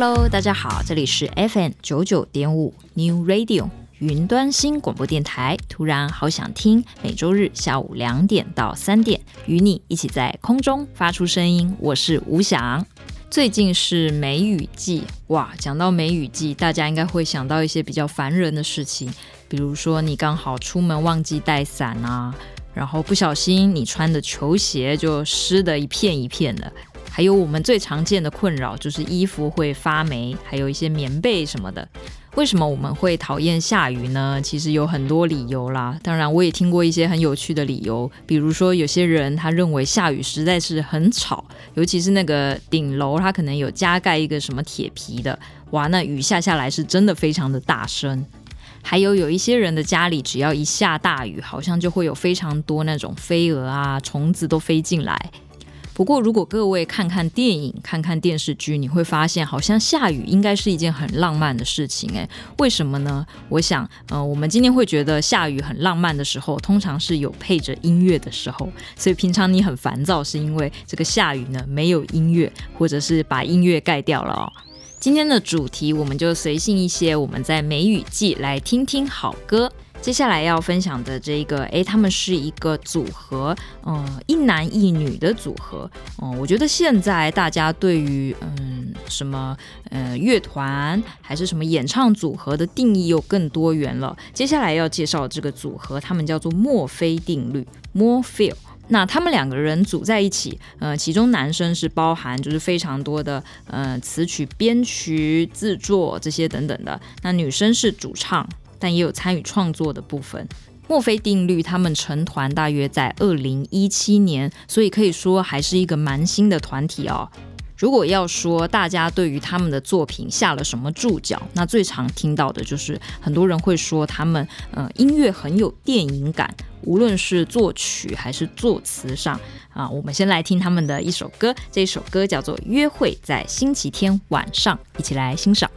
Hello，大家好，这里是 FM 九九点五 New Radio 云端新广播电台。突然好想听，每周日下午两点到三点，与你一起在空中发出声音。我是吴想。最近是梅雨季，哇！讲到梅雨季，大家应该会想到一些比较烦人的事情，比如说你刚好出门忘记带伞啊，然后不小心你穿的球鞋就湿的一片一片的，还有我们最常见的困扰就是衣服会发霉，还有一些棉被什么的。为什么我们会讨厌下雨呢？其实有很多理由啦。当然，我也听过一些很有趣的理由，比如说有些人他认为下雨实在是很吵，尤其是那个顶楼，它可能有加盖一个什么铁皮的，哇，那雨下下来是真的非常的大声。还有有一些人的家里，只要一下大雨，好像就会有非常多那种飞蛾啊、虫子都飞进来。不过，如果各位看看电影、看看电视剧，你会发现，好像下雨应该是一件很浪漫的事情。诶，为什么呢？我想，呃，我们今天会觉得下雨很浪漫的时候，通常是有配着音乐的时候。所以，平常你很烦躁，是因为这个下雨呢没有音乐，或者是把音乐盖掉了哦。今天的主题，我们就随性一些，我们在梅雨季来听听好歌。接下来要分享的这个，诶，他们是一个组合，嗯，一男一女的组合，嗯，我觉得现在大家对于嗯什么呃乐团还是什么演唱组合的定义又更多元了。接下来要介绍这个组合，他们叫做墨菲定律 m o r p h e。那他们两个人组在一起，呃，其中男生是包含就是非常多的呃词曲编曲制作这些等等的，那女生是主唱。但也有参与创作的部分。墨菲定律他们成团大约在二零一七年，所以可以说还是一个蛮新的团体哦。如果要说大家对于他们的作品下了什么注脚，那最常听到的就是很多人会说他们呃音乐很有电影感，无论是作曲还是作词上啊。我们先来听他们的一首歌，这首歌叫做《约会在星期天晚上》，一起来欣赏。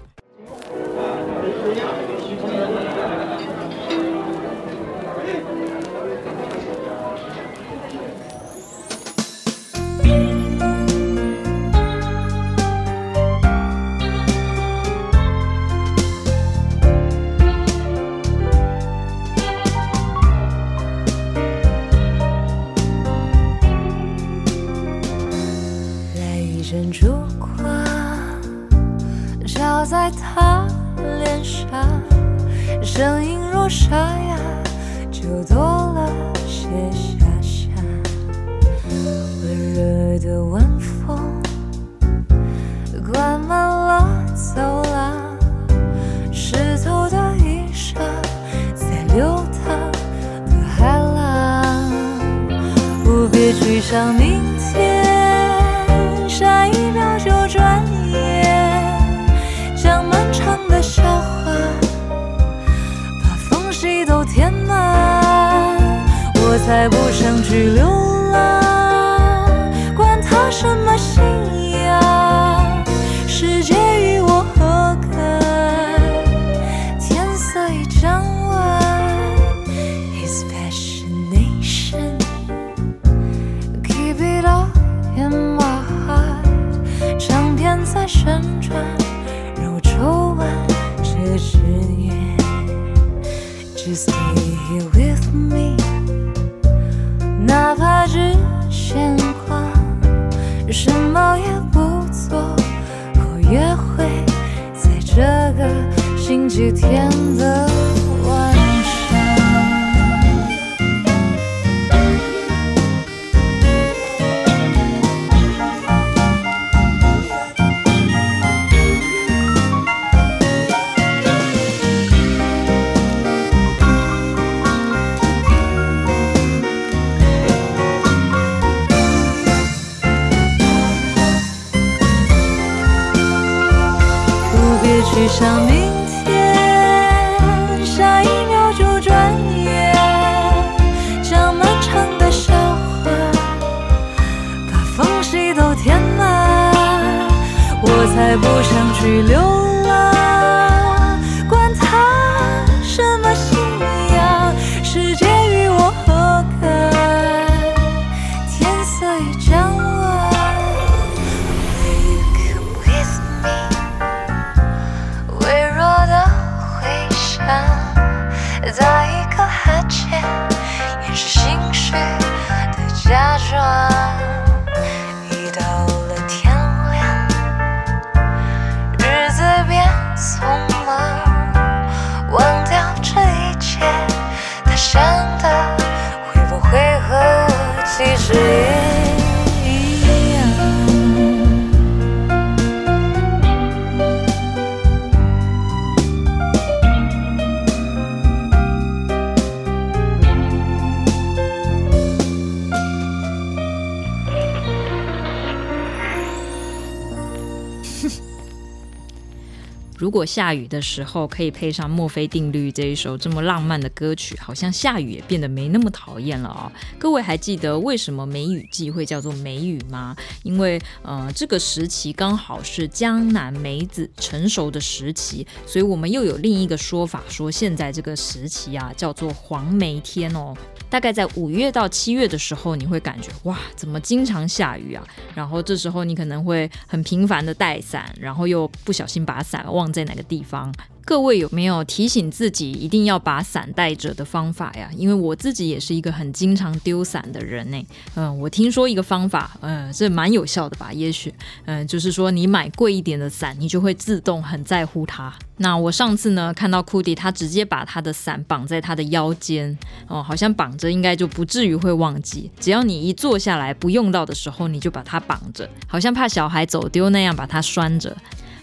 当明天，下一秒就转眼，将漫长的笑话把缝隙都填满。我才不想去流如果下雨的时候可以配上墨菲定律这一首这么浪漫的歌曲，好像下雨也变得没那么讨厌了哦。各位还记得为什么梅雨季会叫做梅雨吗？因为呃这个时期刚好是江南梅子成熟的时期，所以我们又有另一个说法，说现在这个时期啊叫做黄梅天哦。大概在五月到七月的时候，你会感觉哇，怎么经常下雨啊？然后这时候你可能会很频繁的带伞，然后又不小心把伞忘在哪个地方。各位有没有提醒自己一定要把伞带着的方法呀？因为我自己也是一个很经常丢伞的人呢。嗯，我听说一个方法，嗯，这蛮有效的吧？也许，嗯，就是说你买贵一点的伞，你就会自动很在乎它。那我上次呢，看到库迪他直接把他的伞绑在他的腰间，哦，好像绑着应该就不至于会忘记。只要你一坐下来不用到的时候，你就把它绑着，好像怕小孩走丢那样把它拴着。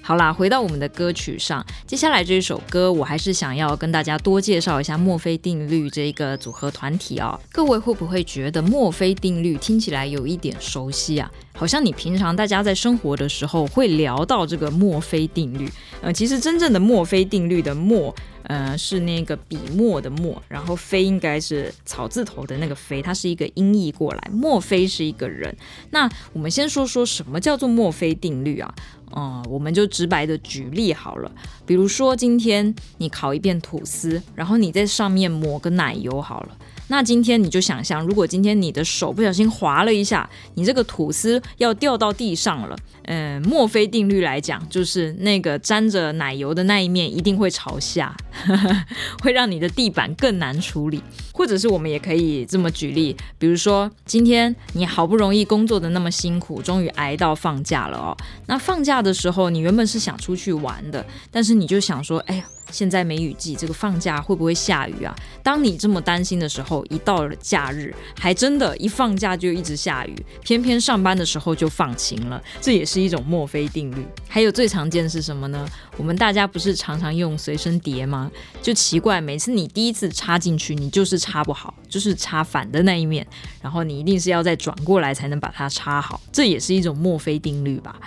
好啦，回到我们的歌曲上，接下来这一首歌，我还是想要跟大家多介绍一下墨菲定律这一个组合团体哦。各位会不会觉得墨菲定律听起来有一点熟悉啊？好像你平常大家在生活的时候会聊到这个墨菲定律。呃，其实真正的墨菲定律的墨，呃，是那个笔墨的墨，然后菲应该是草字头的那个菲，它是一个音译过来。墨菲是一个人。那我们先说说什么叫做墨菲定律啊？嗯，我们就直白的举例好了，比如说今天你烤一遍吐司，然后你在上面抹个奶油好了。那今天你就想象，如果今天你的手不小心滑了一下，你这个吐司要掉到地上了。嗯，墨菲定律来讲，就是那个沾着奶油的那一面一定会朝下，呵呵，会让你的地板更难处理。或者是我们也可以这么举例，比如说今天你好不容易工作的那么辛苦，终于挨到放假了哦。那放假的时候，你原本是想出去玩的，但是你就想说，哎呀。现在梅雨季，这个放假会不会下雨啊？当你这么担心的时候，一到了假日，还真的，一放假就一直下雨，偏偏上班的时候就放晴了，这也是一种墨菲定律。还有最常见是什么呢？我们大家不是常常用随身碟吗？就奇怪，每次你第一次插进去，你就是插不好，就是插反的那一面，然后你一定是要再转过来才能把它插好，这也是一种墨菲定律吧。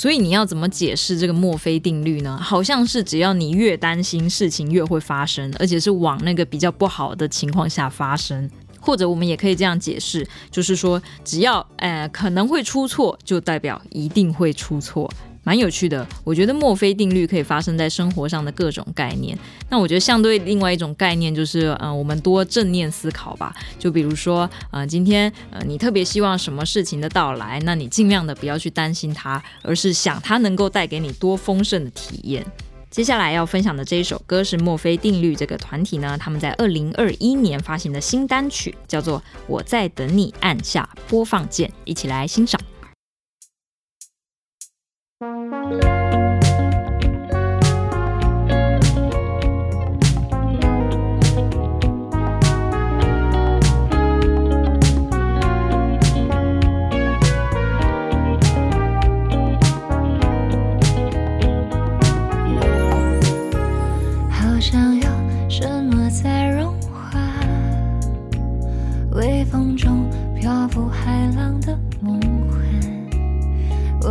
所以你要怎么解释这个墨菲定律呢？好像是只要你越担心，事情越会发生，而且是往那个比较不好的情况下发生。或者我们也可以这样解释，就是说只要呃可能会出错，就代表一定会出错。蛮有趣的，我觉得墨菲定律可以发生在生活上的各种概念。那我觉得相对另外一种概念就是，呃，我们多正念思考吧。就比如说，呃，今天呃你特别希望什么事情的到来，那你尽量的不要去担心它，而是想它能够带给你多丰盛的体验。接下来要分享的这一首歌是墨菲定律这个团体呢，他们在二零二一年发行的新单曲，叫做《我在等你按下播放键》，一起来欣赏。却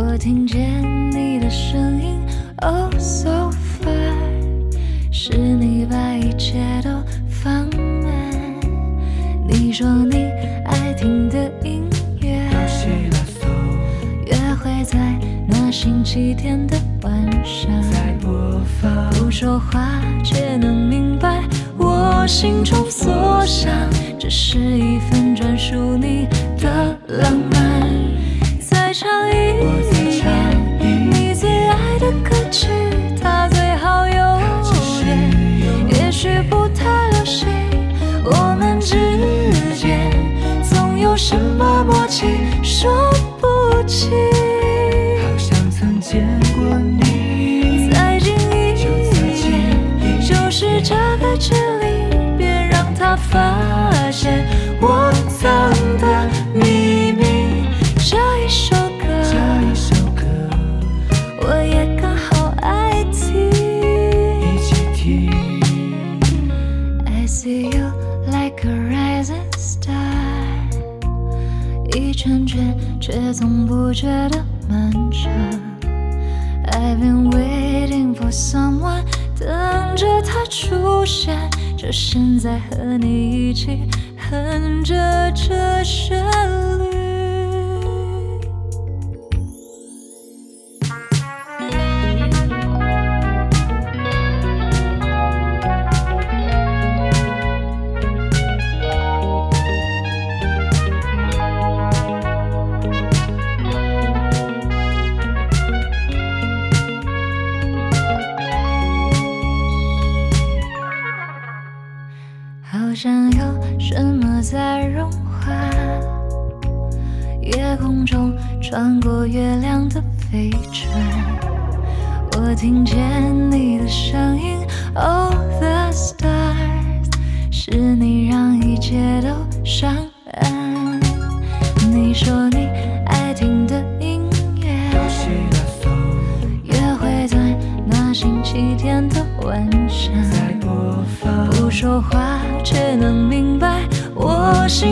我听见你的声音，Oh so far，是你把一切都放慢。你说你爱听的音乐，约会在那星期天的晚上，不说话却能明白我心中所想，这是一份专属你的浪漫。再唱一。Je. 不觉得漫长。I've been waiting for someone，等着他出现，就现在和你一起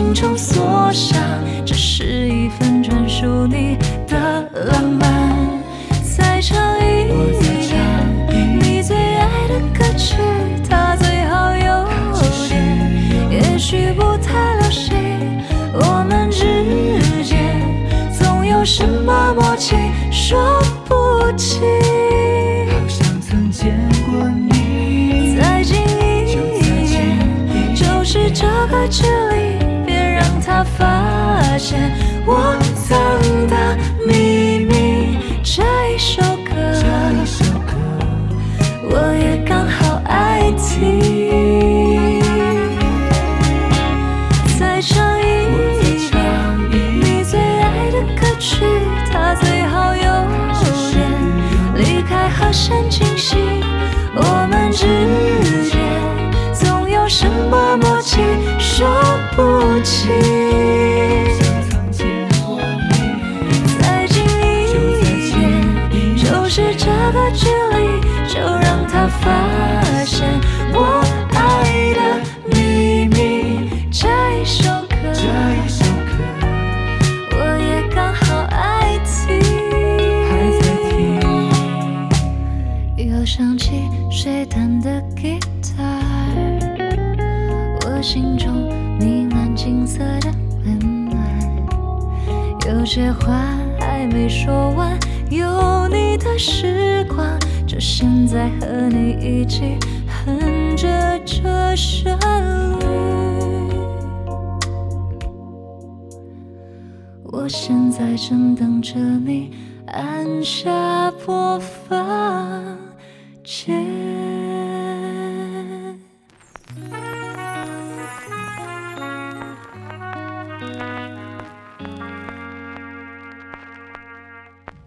心中所想，这是一份专属你的浪很清晰。我们之间总有什么默契。说不清，再近一点，就是这个距离，就让他发现些话还没说完，有你的时光，就现在和你一起哼着这旋律。我现在正等着你按下播放键。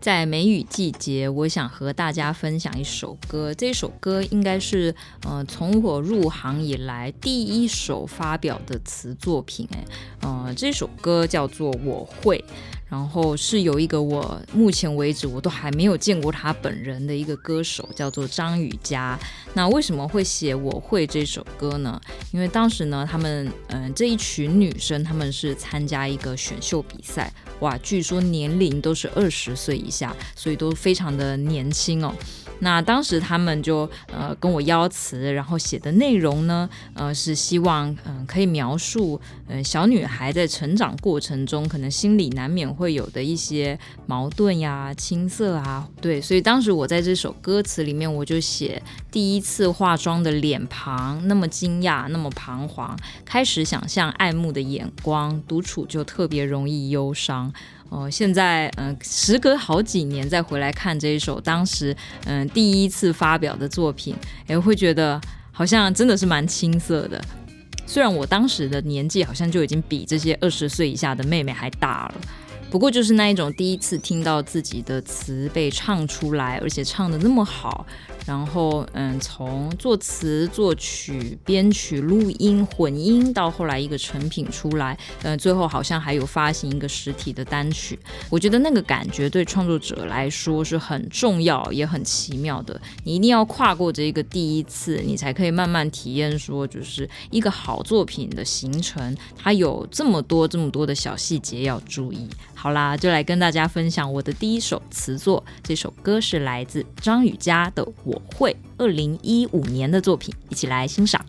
在梅雨季节，我想和大家分享一首歌。这首歌应该是，呃，从我入行以来第一首发表的词作品。哎，呃，这首歌叫做《我会》。然后是有一个我目前为止我都还没有见过他本人的一个歌手，叫做张雨佳。那为什么会写我会这首歌呢？因为当时呢，他们嗯、这一群女生，他们是参加一个选秀比赛，哇，据说年龄都是二十岁以下，所以都非常的年轻哦。那当时他们就呃跟我邀词，然后写的内容呢，呃是希望嗯、可以描述嗯、呃、小女孩在成长过程中可能心里难免会有的一些矛盾呀、青涩啊，对，所以当时我在这首歌词里面我就写第一次化妆的脸庞那么惊讶，那么彷徨，开始想象爱慕的眼光，独处就特别容易忧伤。哦，现在嗯、时隔好几年再回来看这一首当时嗯、第一次发表的作品，也会觉得好像真的是蛮青涩的。虽然我当时的年纪好像就已经比这些二十岁以下的妹妹还大了，不过就是那一种第一次听到自己的词被唱出来，而且唱得那么好，然后嗯，从作词、作曲、编曲、录音、混音到后来一个成品出来，嗯，最后好像还有发行一个实体的单曲。我觉得那个感觉对创作者来说是很重要，也很奇妙的。你一定要跨过这个第一次，你才可以慢慢体验说，就是一个好作品的形成，它有这么多这么多的小细节要注意。好啦，就来跟大家分享我的第一首词作。这首歌是来自张雨佳的《我我会》，二零一五年的作品，一起来欣赏。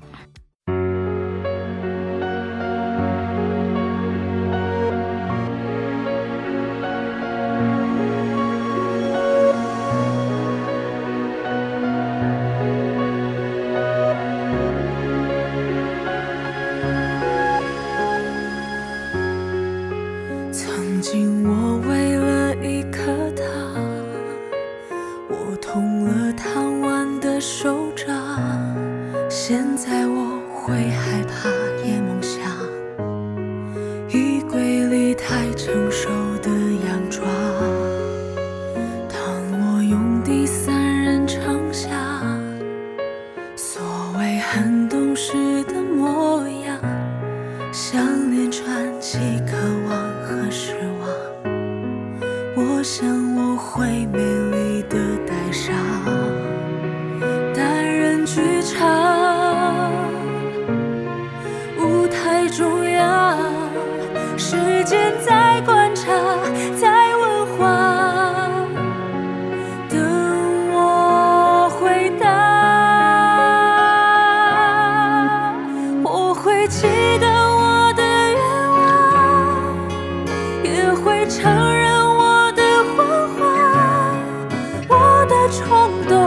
承认我的谎话我的冲动。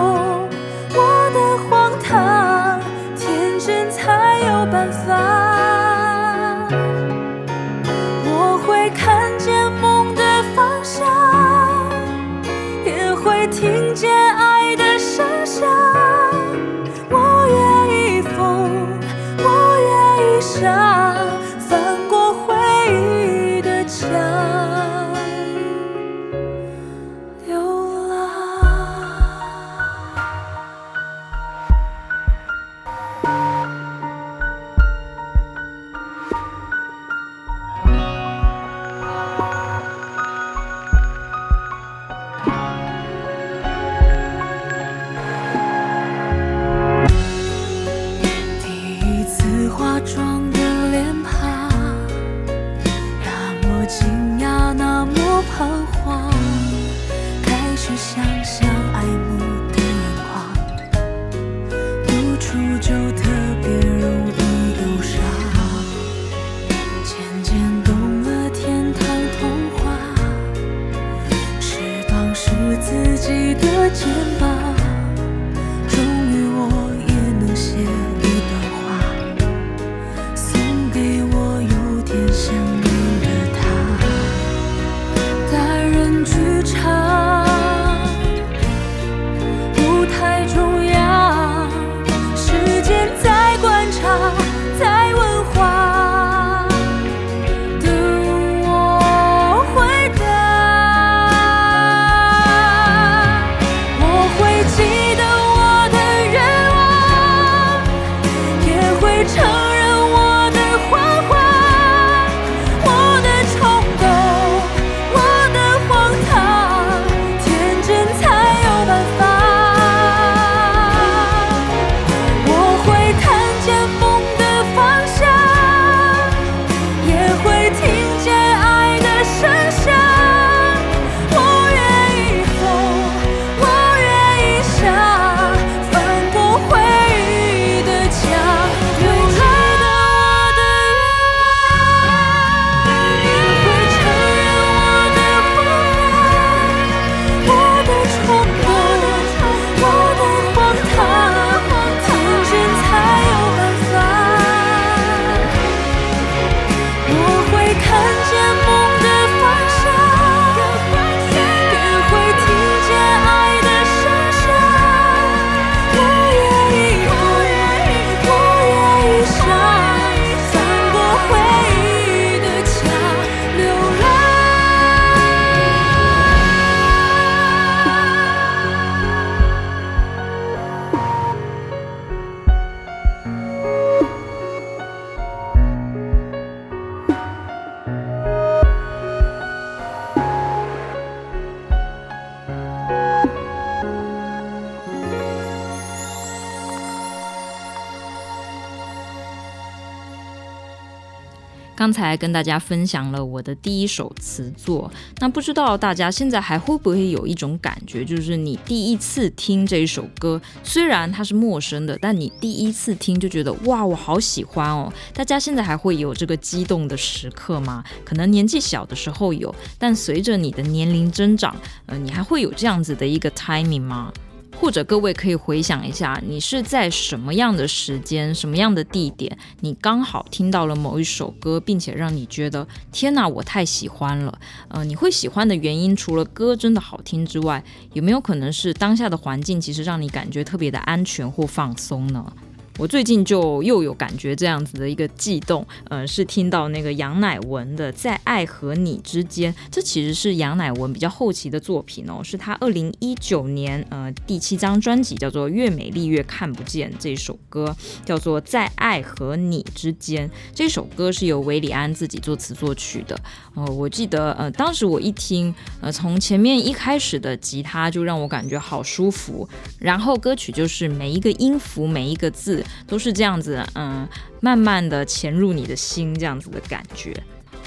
才跟大家分享了我的第一首词作，那不知道大家现在还会不会有一种感觉，就是你第一次听这一首歌，虽然它是陌生的，但你第一次听就觉得哇，我好喜欢哦。大家现在还会有这个激动的时刻吗？可能年纪小的时候有，但随着你的年龄增长，呃，你还会有这样子的一个 timing 吗？或者各位可以回想一下，你是在什么样的时间、什么样的地点，你刚好听到了某一首歌，并且让你觉得天哪，我太喜欢了。呃，你会喜欢的原因，除了歌真的好听之外，有没有可能是当下的环境其实让你感觉特别的安全或放松呢？我最近就又有感觉这样子的一个悸动，呃，是听到那个杨乃文的《在爱和你之间》，这其实是杨乃文比较后期的作品哦，是他二零一九年呃第七张专辑叫做《越美丽越看不见》这首歌，叫做《在爱和你之间》。这首歌是由韦礼安自己作词作曲的，呃，我记得呃当时我一听，呃从前面一开始的吉他就让我感觉好舒服，然后歌曲就是每一个音符每一个字。都是这样子，嗯，慢慢的潜入你的心，这样子的感觉。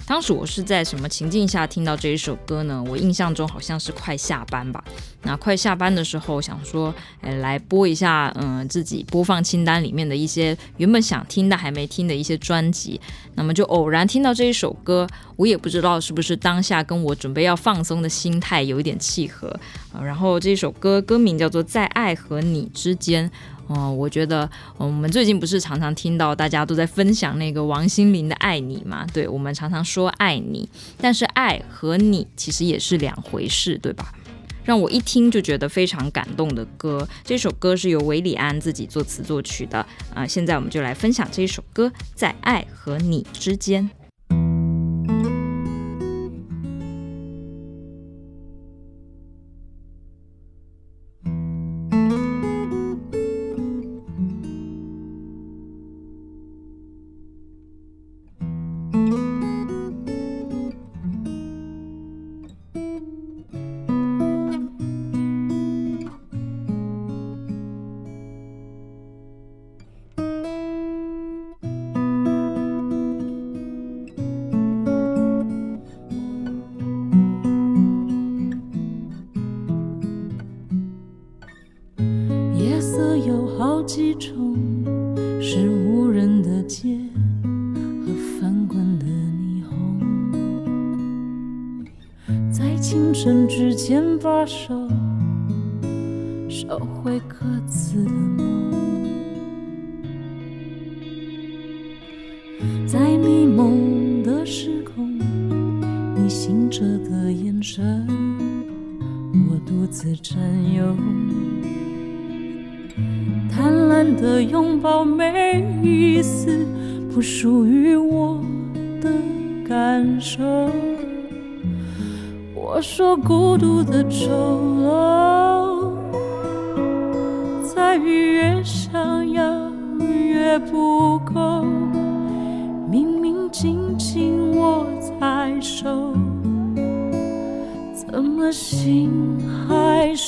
当时我是在什么情境下听到这一首歌呢？我印象中好像是快下班吧。那快下班的时候，想说，哎，来播一下，嗯，自己播放清单里面的一些原本想听但还没听的一些专辑。那么就偶然听到这一首歌，我也不知道是不是当下跟我准备要放松的心态有一点契合。然后这首歌歌名叫做《在爱和你之间》。哦、嗯，我觉得我们最近不是常常听到大家都在分享那个王心凌的《爱你》吗？对，我们常常说爱你，但是爱和你其实也是两回事，对吧？让我一听就觉得非常感动的歌，这首歌是由韦礼安自己作词作曲的啊。现在我们就来分享这首歌《在爱和你之间》。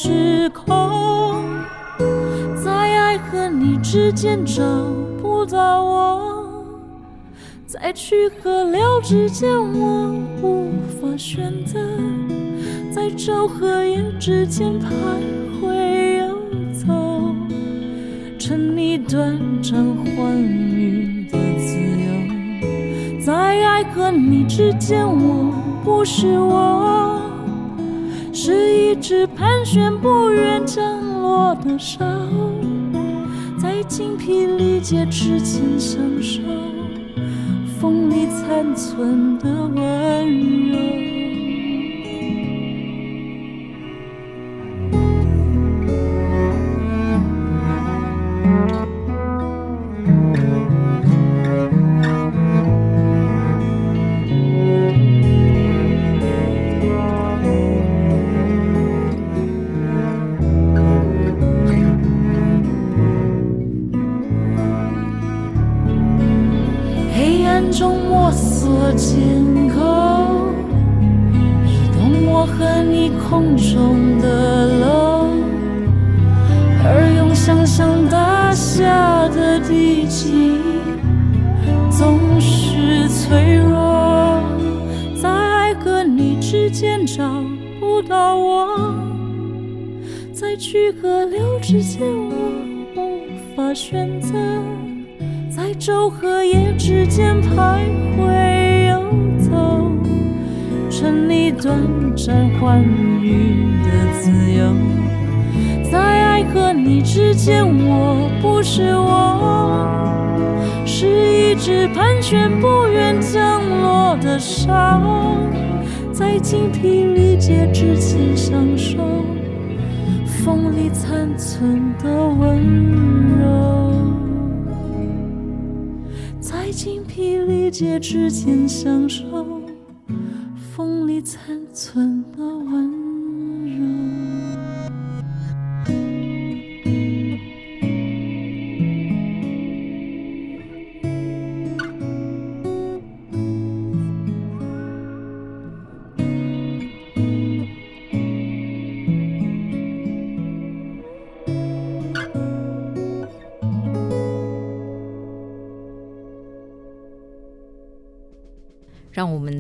失控，在爱和你之间找不到我，在去和了之间，我无法选择；在昼和夜之间徘徊游走，沉溺短暂欢愉的自由。在爱和你之间，我不是我，是一只盘旋不愿降落的兽，在精疲力竭之间享受。风里残存的温柔。和你之间，我不是我。是一只盘旋不愿降落的沙，在精疲力竭之前享受风里残存的温柔，在精疲力竭之前享受风里残存的温柔。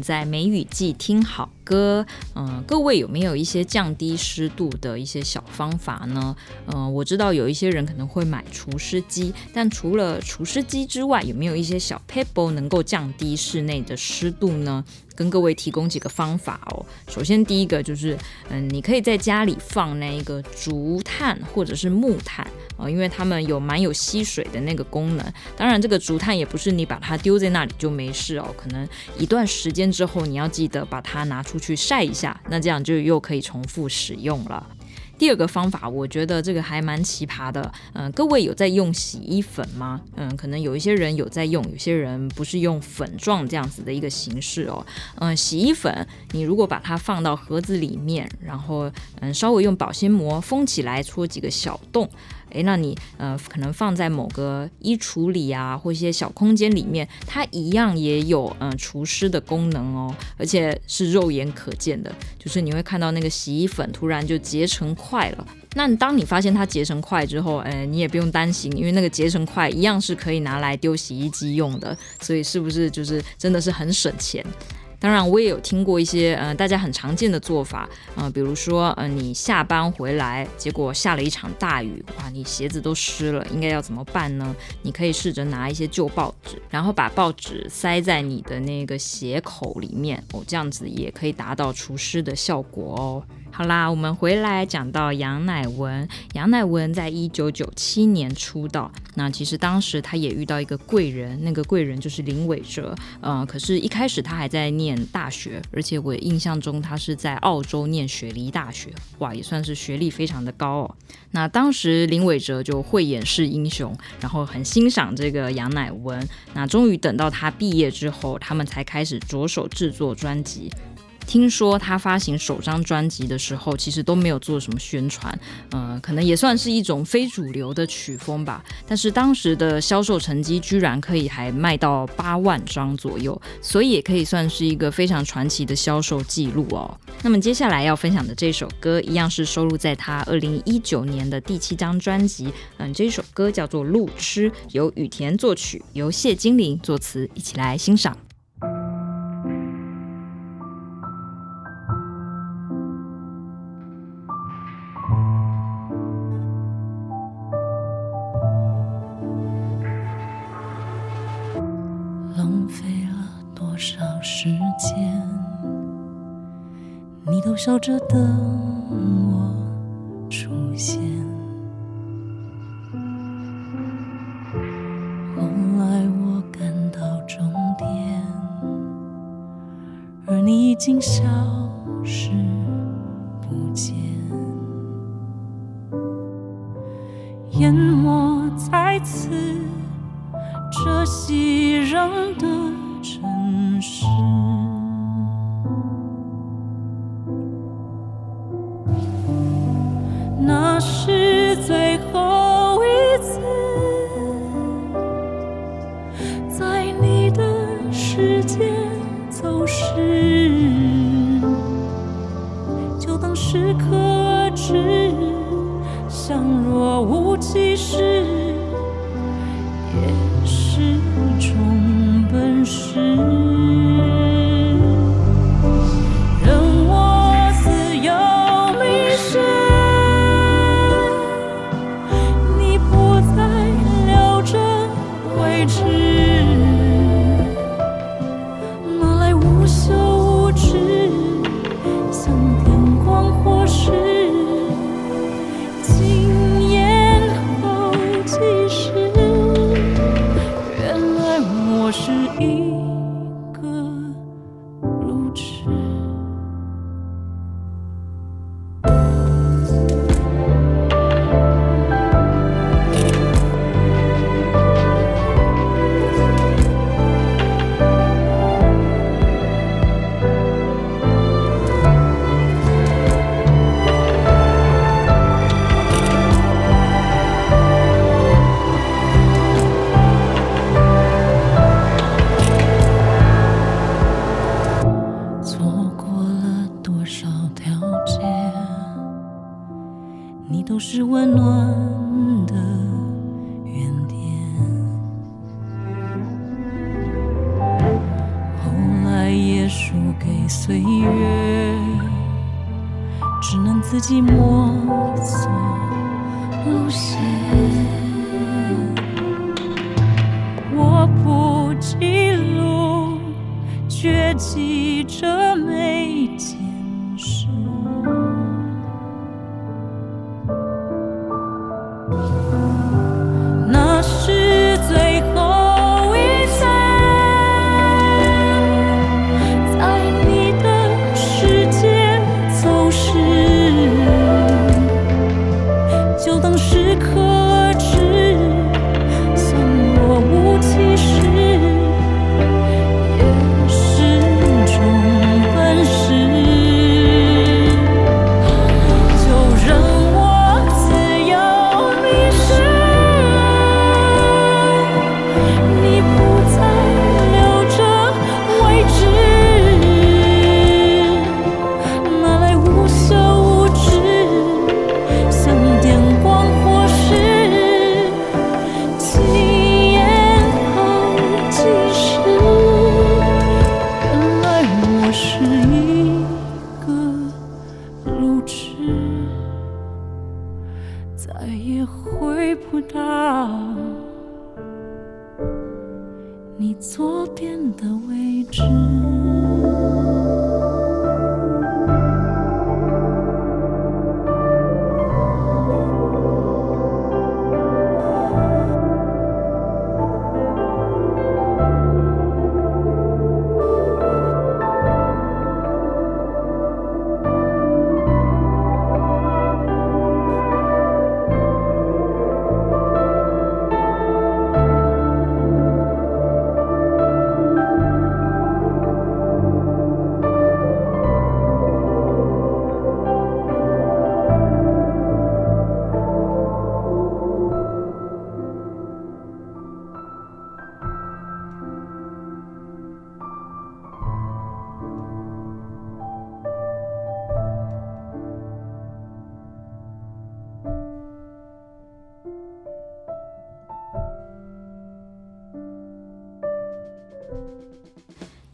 在梅雨季听好歌。嗯、各位有没有一些降低湿度的一些小方法呢？嗯、我知道有一些人可能会买除湿机，但除了除湿机之外，有没有一些小 pebble 能够降低室内的湿度呢？跟各位提供几个方法哦。首先，第一个就是，嗯，你可以在家里放那一个竹炭或者是木炭哦，因为它们有蛮有吸水的那个功能。当然，这个竹炭也不是你把它丢在那里就没事哦，可能一段时间之后，你要记得把它拿出去晒一下，那这样就又可以重复使用了。第二个方法，我觉得这个还蛮奇葩的。嗯、各位有在用洗衣粉吗？嗯，可能有一些人有在用，有些人不是用粉状这样子的一个形式哦。嗯、洗衣粉，你如果把它放到盒子里面，然后嗯，稍微用保鲜膜封起来，戳几个小洞。诶，那你呃可能放在某个衣橱里啊，或一些小空间里面，它一样也有嗯、除湿的功能哦，而且是肉眼可见的，就是你会看到那个洗衣粉突然就结成快了。那当你发现它结成块之后，诶，你也不用担心，因为那个结成块一样是可以拿来丢洗衣机用的，所以是不是就是真的是很省钱？当然，我也有听过一些呃，大家很常见的做法，呃，比如说，呃，你下班回来，结果下了一场大雨，哇，你鞋子都湿了，应该要怎么办呢？你可以试着拿一些旧报纸，然后把报纸塞在你的那个鞋口里面，哦，这样子也可以达到除湿的效果哦。好啦，我们回来讲到杨乃文。杨乃文在一九九七年出道，那其实当时他也遇到一个贵人，那个贵人就是林伟哲。呃，可是，一开始他还在念大学，而且我印象中他是在澳洲念雪梨大学，哇，也算是学历非常的高哦。那当时林伟哲就慧眼识英雄，然后很欣赏这个杨乃文。那终于等到他毕业之后，他们才开始着手制作专辑。听说他发行首张专辑的时候，其实都没有做什么宣传，呃，可能也算是一种非主流的曲风吧。但是当时的销售成绩居然可以还卖到八万张左右，所以也可以算是一个非常传奇的销售记录哦。那么接下来要分享的这首歌，一样是收录在他二零一九年的第七张专辑，嗯，这首歌叫做《路痴》，由雨田作曲，由谢金麟作词，一起来欣赏。笑着等。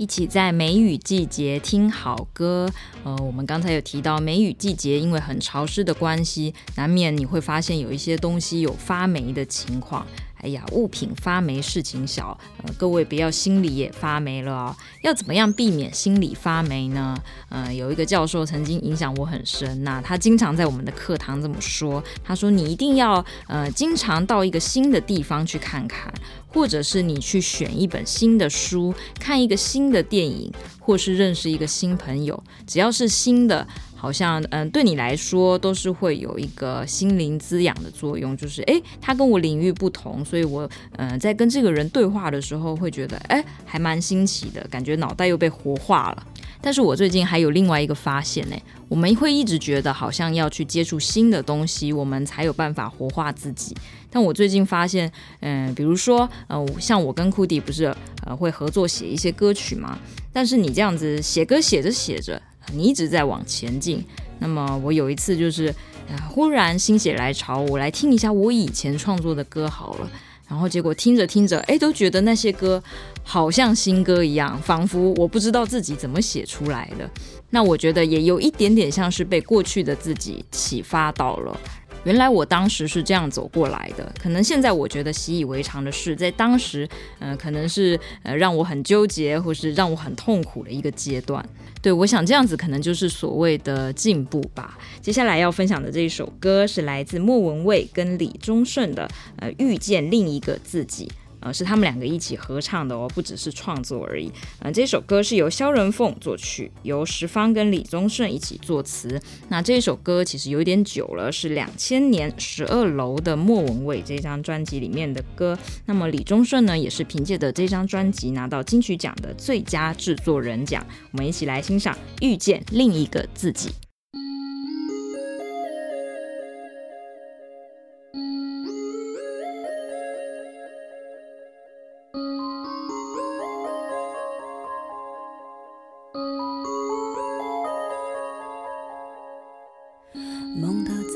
起在梅雨季节听好歌。呃，我们刚才有提到梅雨季节，因为很潮湿的关系，难免你会发现有一些东西有发霉的情况。哎呀，物品发霉事情小，呃，各位不要心里也发霉了哦。要怎么样避免心里发霉呢？呃，有一个教授曾经影响我很深，那他经常在我们的课堂这么说，他说你一定要呃经常到一个新的地方去看看，或者是你去选一本新的书，看一个新的电影，或是认识一个新朋友，只要是新的。好像嗯，对你来说都是会有一个心灵滋养的作用，就是诶，他跟我领域不同，所以我嗯，在跟这个人对话的时候会觉得诶，还蛮新奇的，感觉脑袋又被活化了。但是我最近还有另外一个发现呢，我们会一直觉得好像要去接触新的东西，我们才有办法活化自己。但我最近发现，嗯，比如说呃，像我跟库迪不是呃会合作写一些歌曲嘛，但是你这样子写歌写着写着。你一直在往前进，那么我有一次就是，啊，忽然心血来潮，我来听一下我以前创作的歌好了，然后结果听着听着，哎，都觉得那些歌好像新歌一样，仿佛我不知道自己怎么写出来的。那我觉得也有一点点像是被过去的自己启发到了。原来我当时是这样走过来的。可能现在我觉得习以为常的事，在当时，嗯、呃，可能是呃让我很纠结，或是让我很痛苦的一个阶段。对，我想这样子可能就是所谓的进步吧。接下来要分享的这一首歌是来自莫文蔚跟李宗盛的，呃，遇见另一个自己。呃，是他们两个一起合唱的哦，不只是创作而已。呃，这首歌是由萧人凤作曲，由石方跟李宗盛一起作词。那这首歌其实有点久了，是两千年十二楼的莫文蔚这张专辑里面的歌。那么李宗盛呢，也是凭借着这张专辑拿到金曲奖的最佳制作人奖。我们一起来欣赏《遇见另一个自己》。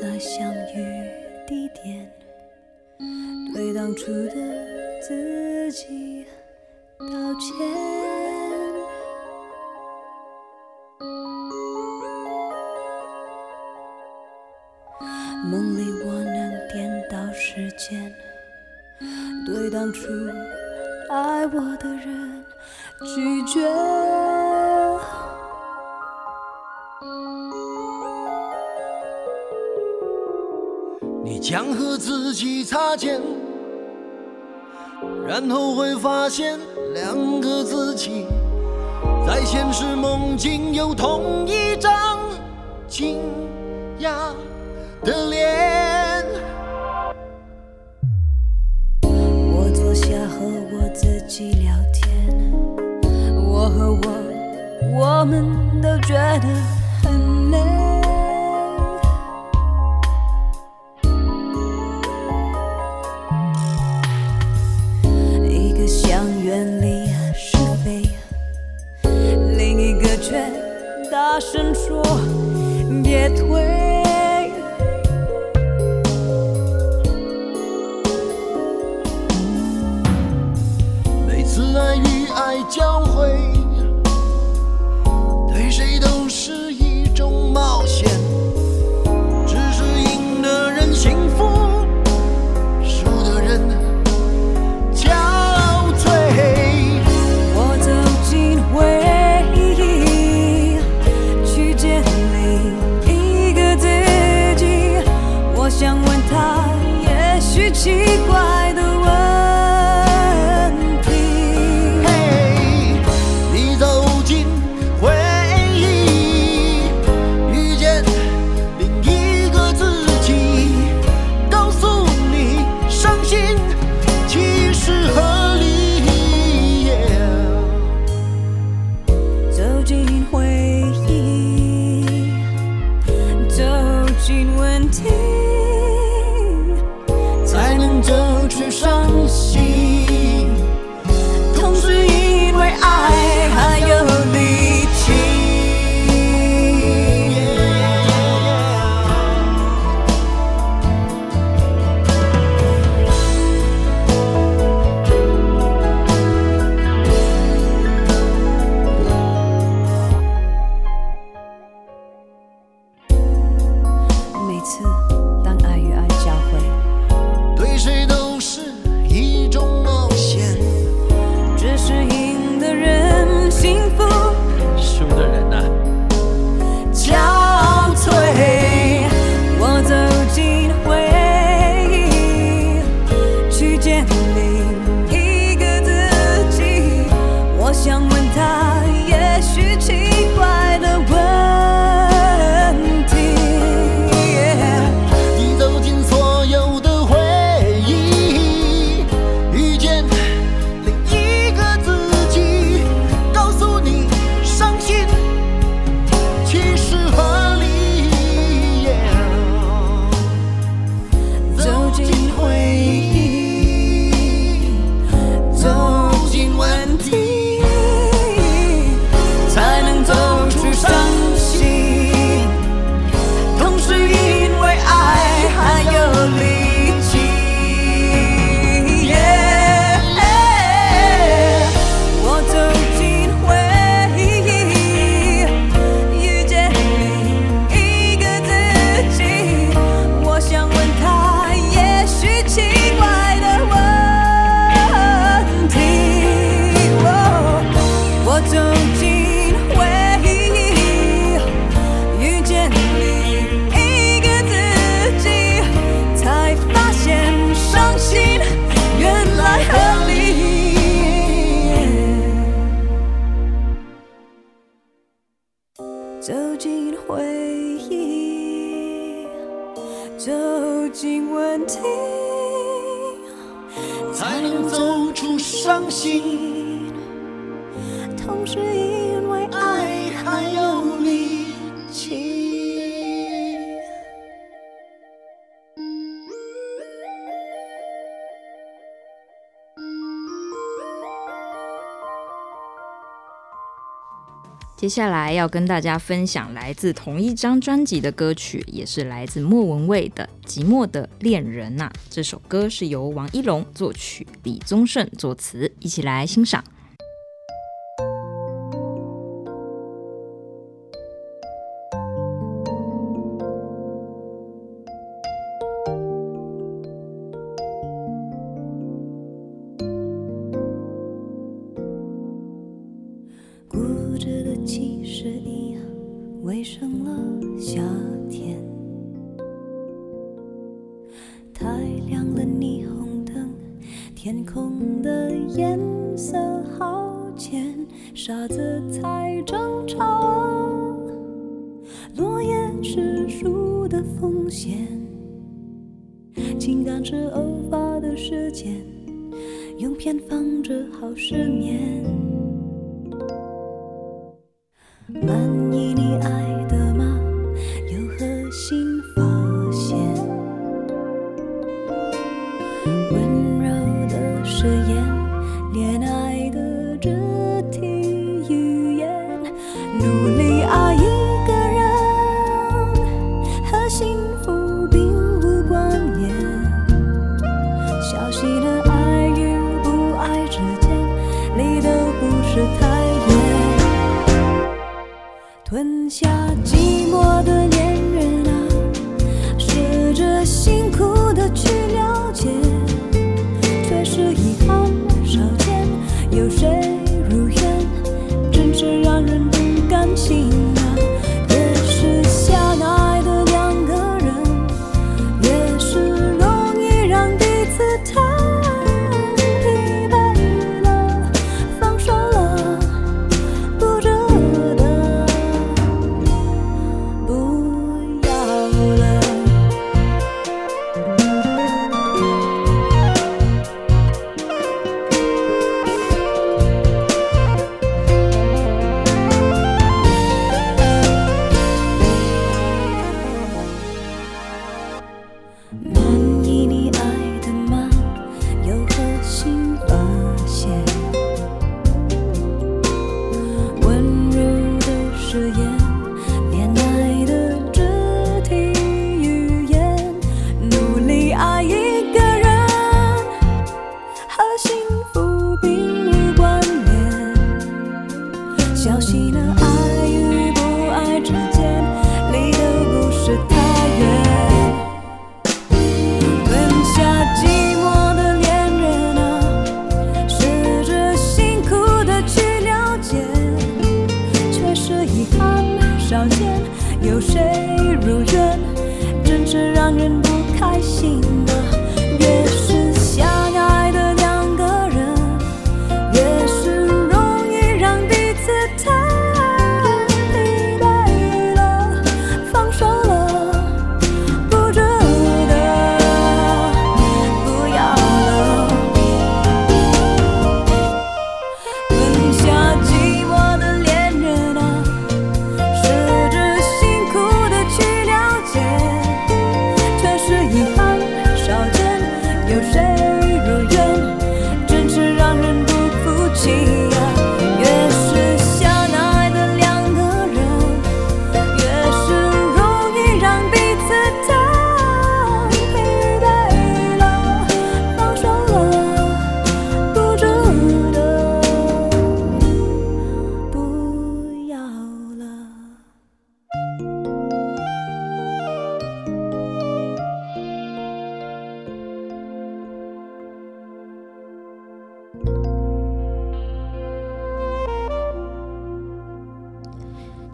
在相遇地点，对当初的自己道歉。梦里我能颠倒时间，对当初爱我的人拒绝。自己擦肩然后会发现两个自己，在现实梦境有同一张惊讶的脸。我坐下和我自己聊天，我和我，我们都觉得接下来要跟大家分享来自同一张专辑的歌曲，也是来自莫文蔚的《寂寞的恋人》呐。这首歌是由王一龙作曲，李宗盛作词，一起来欣赏。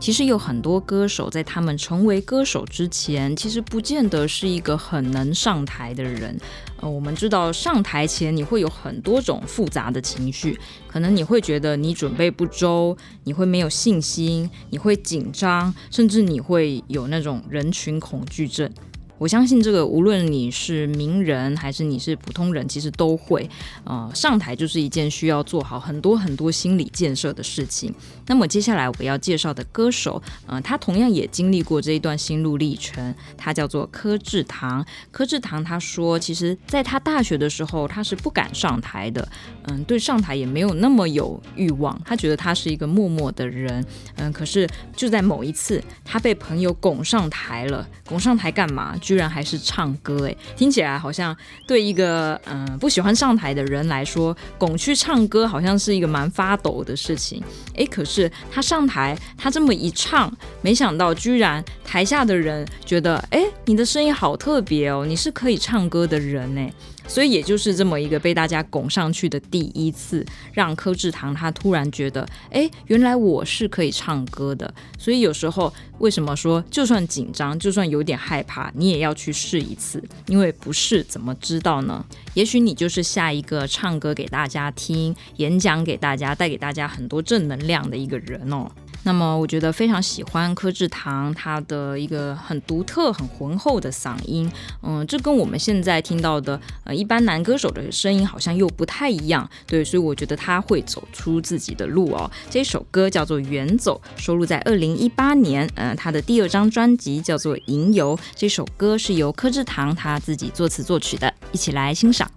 其实有很多歌手在他们成为歌手之前，其实不见得是一个很能上台的人。呃，我们知道上台前你会有很多种复杂的情绪，可能你会觉得你准备不周，你会没有信心，你会紧张，甚至你会有那种人群恐惧症。我相信这个无论你是名人还是你是普通人，其实都会。呃，上台就是一件需要做好很多很多心理建设的事情。那么接下来我要介绍的歌手，呃，他同样也经历过这一段心路历程。他叫做柯智堂。柯智堂他说，其实在他大学的时候，他是不敢上台的。嗯，对上台也没有那么有欲望。他觉得他是一个默默的人。嗯，可是就在某一次，他被朋友拱上台了。拱上台干嘛？居然还是唱歌诶，听起来好像对一个嗯、不喜欢上台的人来说，拱去唱歌好像是一个蛮发抖的事情。诶，可是他上台，他这么一唱，没想到居然台下的人觉得，诶，你的声音好特别哦，你是可以唱歌的人呢。所以也就是这么一个被大家拱上去的第一次，让柯志堂他突然觉得，哎，原来我是可以唱歌的。所以有时候为什么说，就算紧张，就算有点害怕，你也要去试一次，因为不试怎么知道呢？也许你就是下一个唱歌给大家听、演讲给大家、带给大家很多正能量的一个人哦。那么我觉得非常喜欢柯智堂他的一个很独特、很浑厚的嗓音，嗯，这跟我们现在听到的呃一般男歌手的声音好像又不太一样，对，所以我觉得他会走出自己的路哦。这首歌叫做《远走》，收录在二零一八年，嗯、呃，他的第二张专辑叫做《吟游》，这首歌是由柯智堂他自己作词作曲的，一起来欣赏。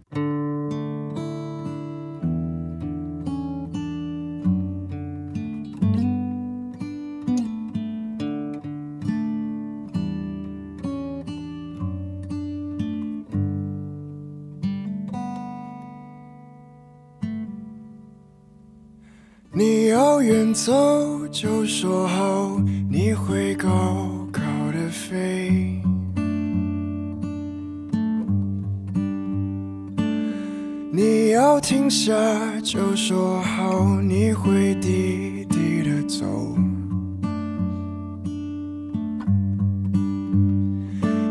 你要远走，就说好你会高高的飞。你要停下，就说好你会低低的走。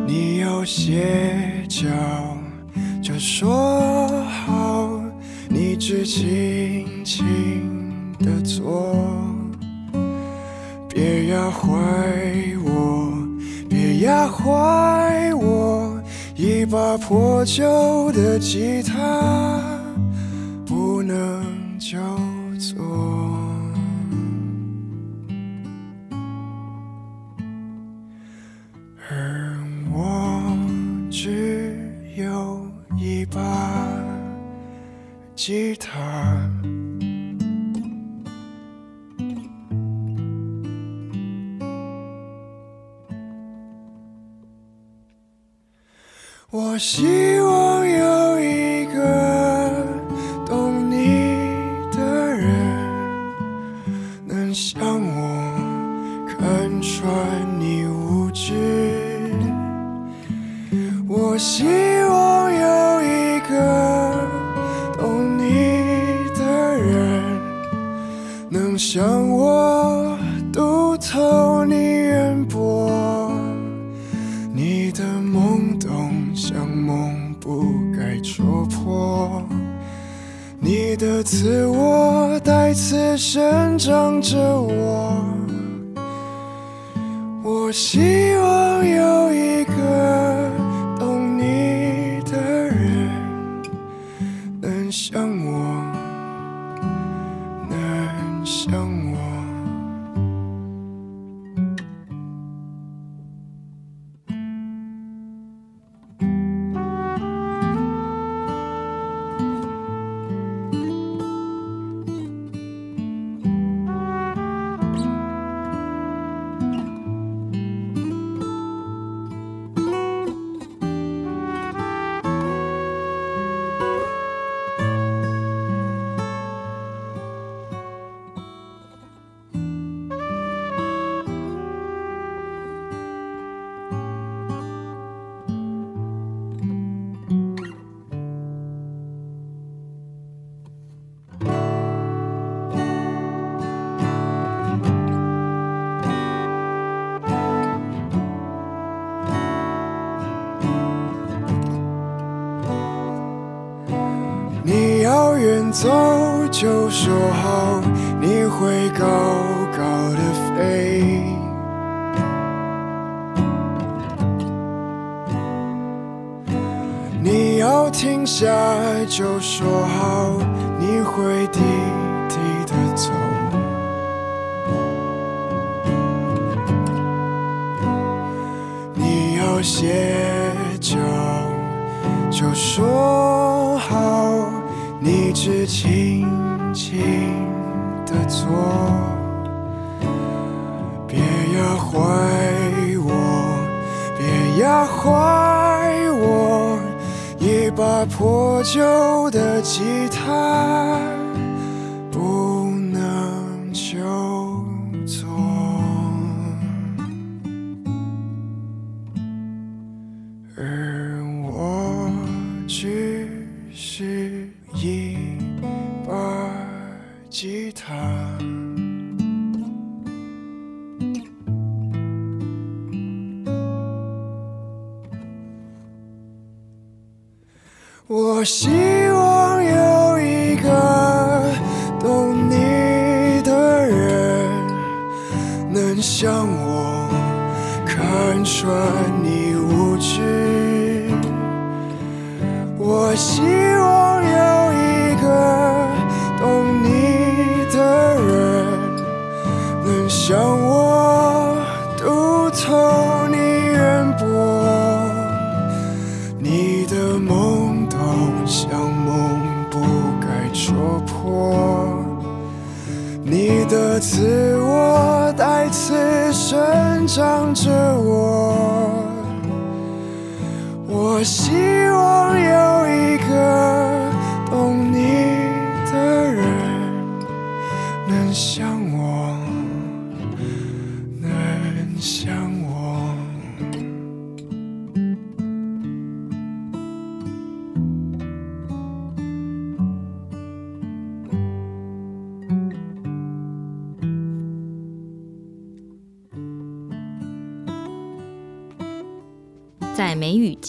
你要歇脚，就说好你只轻轻。的错，别压坏我，别压坏我，一把破旧的吉他不能叫做，而我只有一把吉他。心。走，就说好你会高高的飞。你要停下就说好，你会低低的走。你要歇脚就说，是轻轻的做，别压坏我，别压坏我。一把破旧的吉他，而你无知。我希望有一个懂你的人，能像我读透你渊博，你的梦。像梦不该戳破，你的自我带刺生长着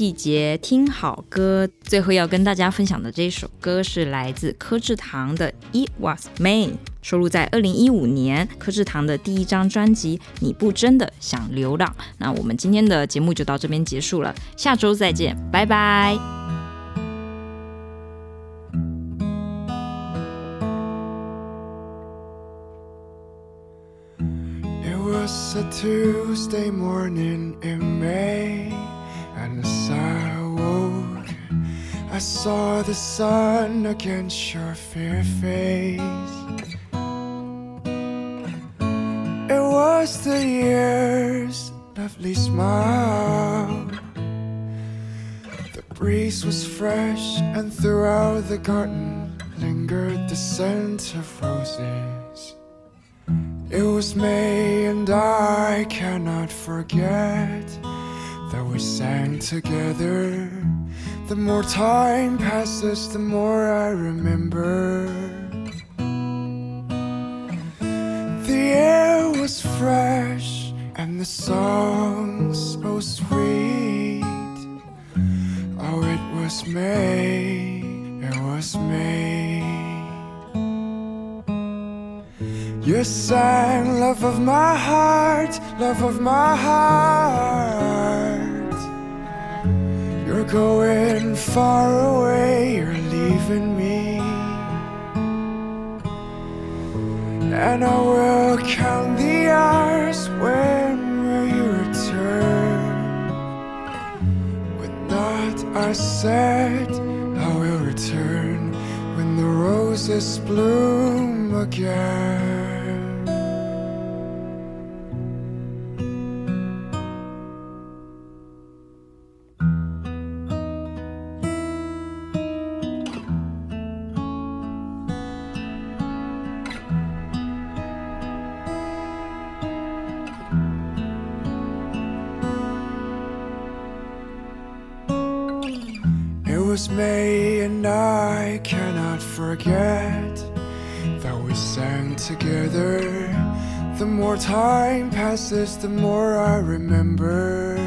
季节听好歌，最后要跟大家分享的这首歌是来自柯智堂的《It Was May》，收录在二零一五年柯智堂的第一张专辑《你不真的想流浪》。那我们今天的节目就到这边结束了，下周再见，拜拜。It was a Tuesday morning in May. As I awoke, I saw the sun against your fair face. It was the year's lovely smile. The breeze was fresh, and throughout the garden lingered the scent of roses. It was May, and I cannot forget that we sang together. The more time passes, the more I remember. The air was fresh and the song so oh, sweet. Oh, it was May, it was May. You sang, love of my heart, love of my heart. You're going far away, you're leaving me. And I will count the hours when will you return. When not, I said I will return when the roses bloom again. Forget that we sang together. The more time passes, the more I remember.